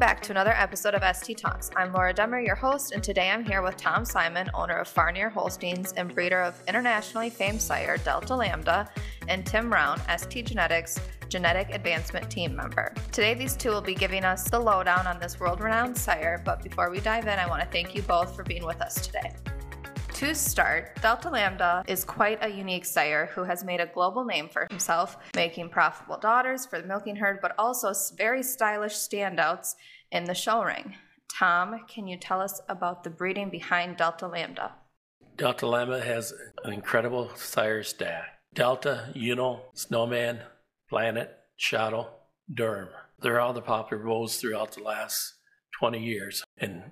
back to another episode of ST Talks. I'm Laura Demmer, your host, and today I'm here with Tom Simon, owner of Farnear Holsteins and breeder of internationally famed sire Delta Lambda, and Tim Rauen, ST Genetics genetic advancement team member. Today, these two will be giving us the lowdown on this world renowned sire, but before we dive in, I want to thank you both for being with us today. To start, Delta Lambda is quite a unique sire who has made a global name for himself, making profitable daughters for the milking herd, but also very stylish standouts in the show ring. Tom, can you tell us about the breeding behind Delta Lambda? Delta Lambda has an incredible sire stack. Delta, Uno, Snowman, Planet, Shadow, Durham. They're all the popular bulls throughout the last 20 years. And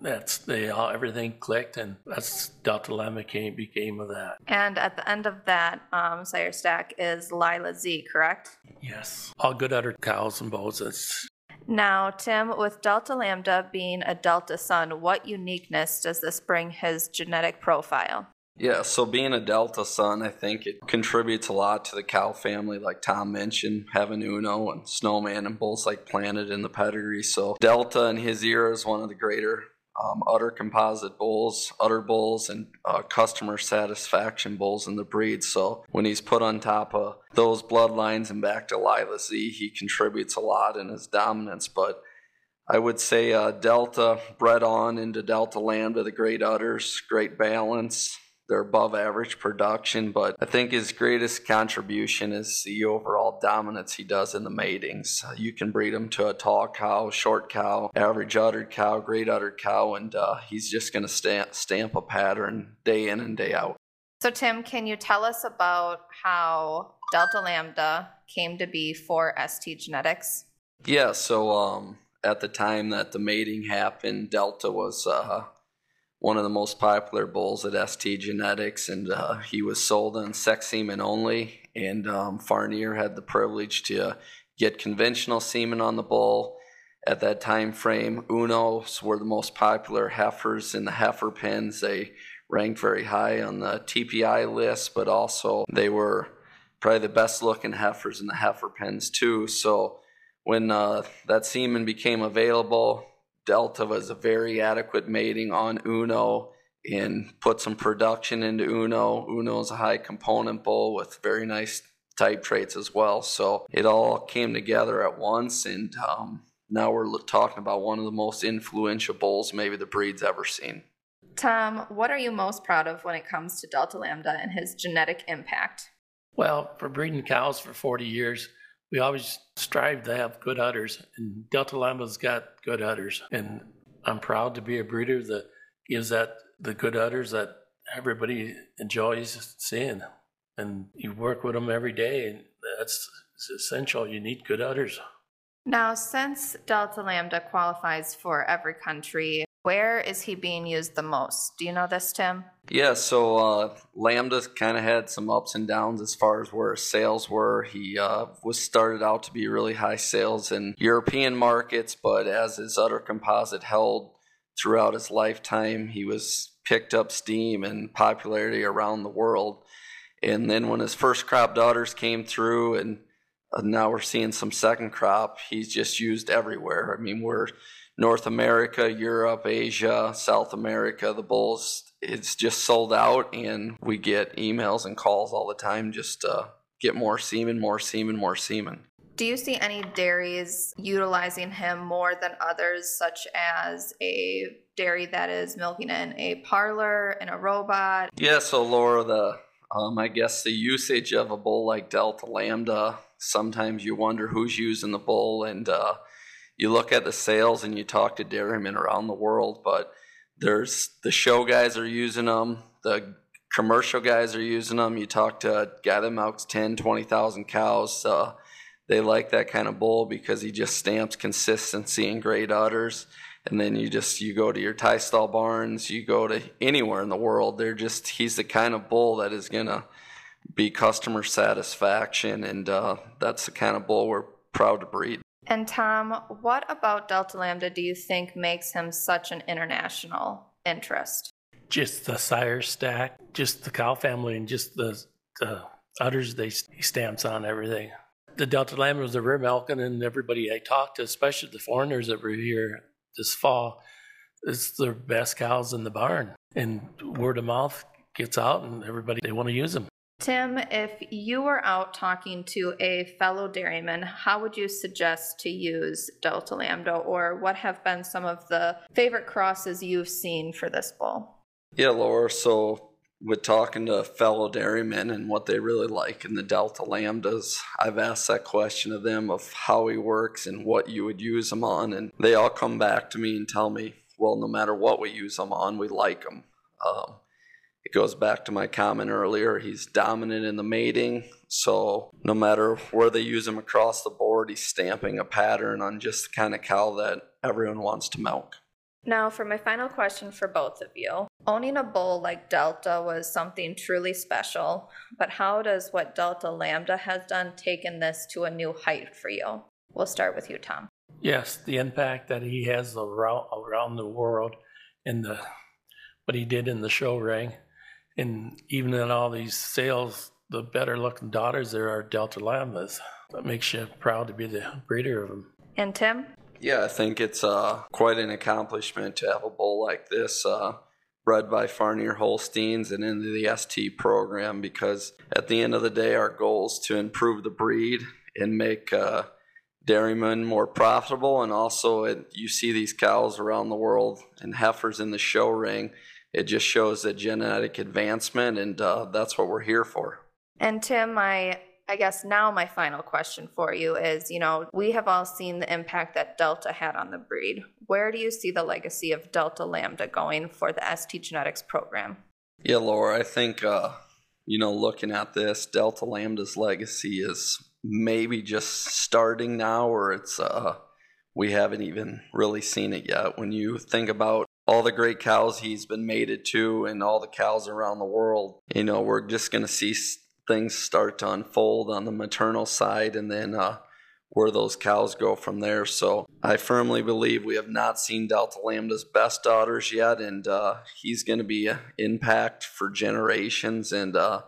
that's they all everything clicked and that's delta lambda came became of that. And at the end of that um, sire stack is Lila Z correct? Yes. All good udder cows and bulls it's now tim with delta lambda being a delta son what uniqueness does this bring his genetic profile? Yeah, so being a Delta son, I think it contributes a lot to the cow family, like Tom mentioned, having Uno and Snowman and bulls like Planet in the pedigree. So Delta in his era is one of the greater um, composite bulls, udder bulls, and uh, customer satisfaction bulls in the breed. So when he's put on top of those bloodlines and back to Lila Z, he contributes a lot in his dominance. But I would say uh, Delta bred on into Delta Land Lambda, the great udders, great balance, they're above average production, but I think his greatest contribution is the overall dominance he does in the matings. You can breed him to a tall cow, short cow, average uddered cow, great uddered cow, and uh, he's just going to stamp, stamp a pattern day in and day out. So, Tim, can you tell us about how Delta Lambda came to be for ST Genetics? Yeah, so um, at the time that the mating happened, Delta was uh, one of the most popular bulls at ST Genetics, and uh, he was sold on sex semen only. And um, Farnear had the privilege to get conventional semen on the bull at that time frame. Unos were the most popular heifers in the heifer pens. They ranked very high on the TPI list, but also they were probably the best looking heifers in the heifer pens too. So when uh, that semen became available, Delta was a very adequate mating on Uno and put some production into Uno. Uno is a high component bull with very nice type traits as well. So it all came together at once, and um, now we're talking about one of the most influential bulls maybe the breed's ever seen. Tom, what are you most proud of when it comes to Delta Lambda and his genetic impact? Well, for breeding cows for 40 years, we always strive to have good udders, and Delta Lambda's got good udders. And I'm proud to be a breeder that gives that the good udders that everybody enjoys seeing. And you work with them every day, and that's essential. You need good udders. Now, since Delta Lambda qualifies for every country, where is he being used the most? Do you know this, Tim? Yeah, so uh, Lambda kind of had some ups and downs as far as where sales were. He uh, was started out to be really high sales in European markets, but as his udder composite held throughout his lifetime, he was picked up steam and popularity around the world. And then when his first crop daughters came through, and uh, now we're seeing some second crop, he's just used everywhere. I mean, we're North America, Europe, Asia, South America, the bulls, it's just sold out, and we get emails and calls all the time just to get more semen, more semen, more semen. Do you see any dairies utilizing him more than others, such as a dairy that is milking in a parlor and a robot? Yeah, so Laura, the um, I guess the usage of a bull like Delta Lambda, sometimes you wonder who's using the bull, and uh, you look at the sales and you talk to dairymen around the world, but there's the show guys are using them, the commercial guys are using them. You talk to a guy that milks 10, 20,000 cows. Uh, they like that kind of bull because he just stamps consistency and great udders. And then you just you go to your tie stall barns, you go to anywhere in the world. They're just he's the kind of bull that is gonna be customer satisfaction, and uh, that's the kind of bull we're proud to breed. And Tom, what about Delta Lambda do you think makes him such an international interest? Just the sire stack, just the cow family, and just the, the udders they he stamps on everything. The Delta Lambdas are rear milking, and everybody I talked to, especially the foreigners that were here this fall, it's the best cows in the barn. And word of mouth gets out, and everybody they want to use them. Tim, if you were out talking to a fellow dairyman, how would you suggest to use Delta Lambda, or what have been some of the favorite crosses you've seen for this bull? Yeah, Laura. So with talking to fellow dairymen and what they really like in the Delta Lambdas, I've asked that question of them of how he works and what you would use him on, and they all come back to me and tell me, well, no matter what we use him on, we like him. Um, it goes back to my comment earlier. He's dominant in the mating, so no matter where they use him across the board, he's stamping a pattern on just the kind of cow that everyone wants to milk. Now, for my final question for both of you. Owning a bull like Delta was something truly special, but how does what Delta Lambda has done taken this to a new height for you? We'll start with you, Tom. Yes, the impact that he has around, around the world and the what he did in the show ring, and even in all these sales, the better looking daughters there are Delta Lambdas. That makes you proud to be the breeder of them. And Tim? Yeah, I think it's uh, quite an accomplishment to have a bull like this uh, bred by Farnear Holsteins and into the ST program because at the end of the day, our goal is to improve the breed and make uh, dairymen more profitable. And also, it, you see these cows around the world and heifers in the show ring. It just shows that genetic advancement, and uh, that's what we're here for. And Tim, I I guess now my final question for you is you know, we have all seen the impact that Delta had on the breed. Where do you see the legacy of Delta Lambda going for the ST Genetics program? Yeah, Laura, I think, uh, you know, looking at this, Delta Lambda's legacy is maybe just starting now, or it's, uh, we haven't even really seen it yet. When you think about all the great cows he's been mated to and all the cows around the world, you know, we're just going to see things start to unfold on the maternal side and then uh, where those cows go from there. So I firmly believe we have not seen Delta Lambda's best daughters yet, and uh, he's going to be an impact for generations, and uh,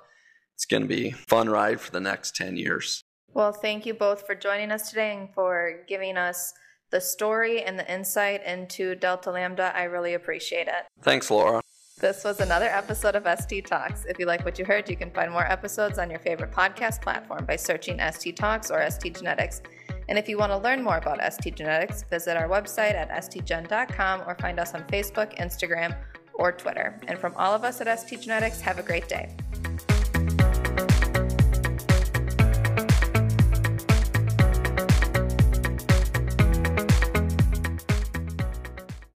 it's going to be a fun ride for the next 10 years. Well, thank you both for joining us today and for giving us the story and the insight into Delta Lambda. I really appreciate it. Thanks, Laura. This was another episode of ST Talks. If you like what you heard, you can find more episodes on your favorite podcast platform by searching ST Talks or ST Genetics. And if you want to learn more about ST Genetics, visit our website at stgen.com or find us on Facebook, Instagram, or Twitter. And from all of us at ST Genetics, have a great day.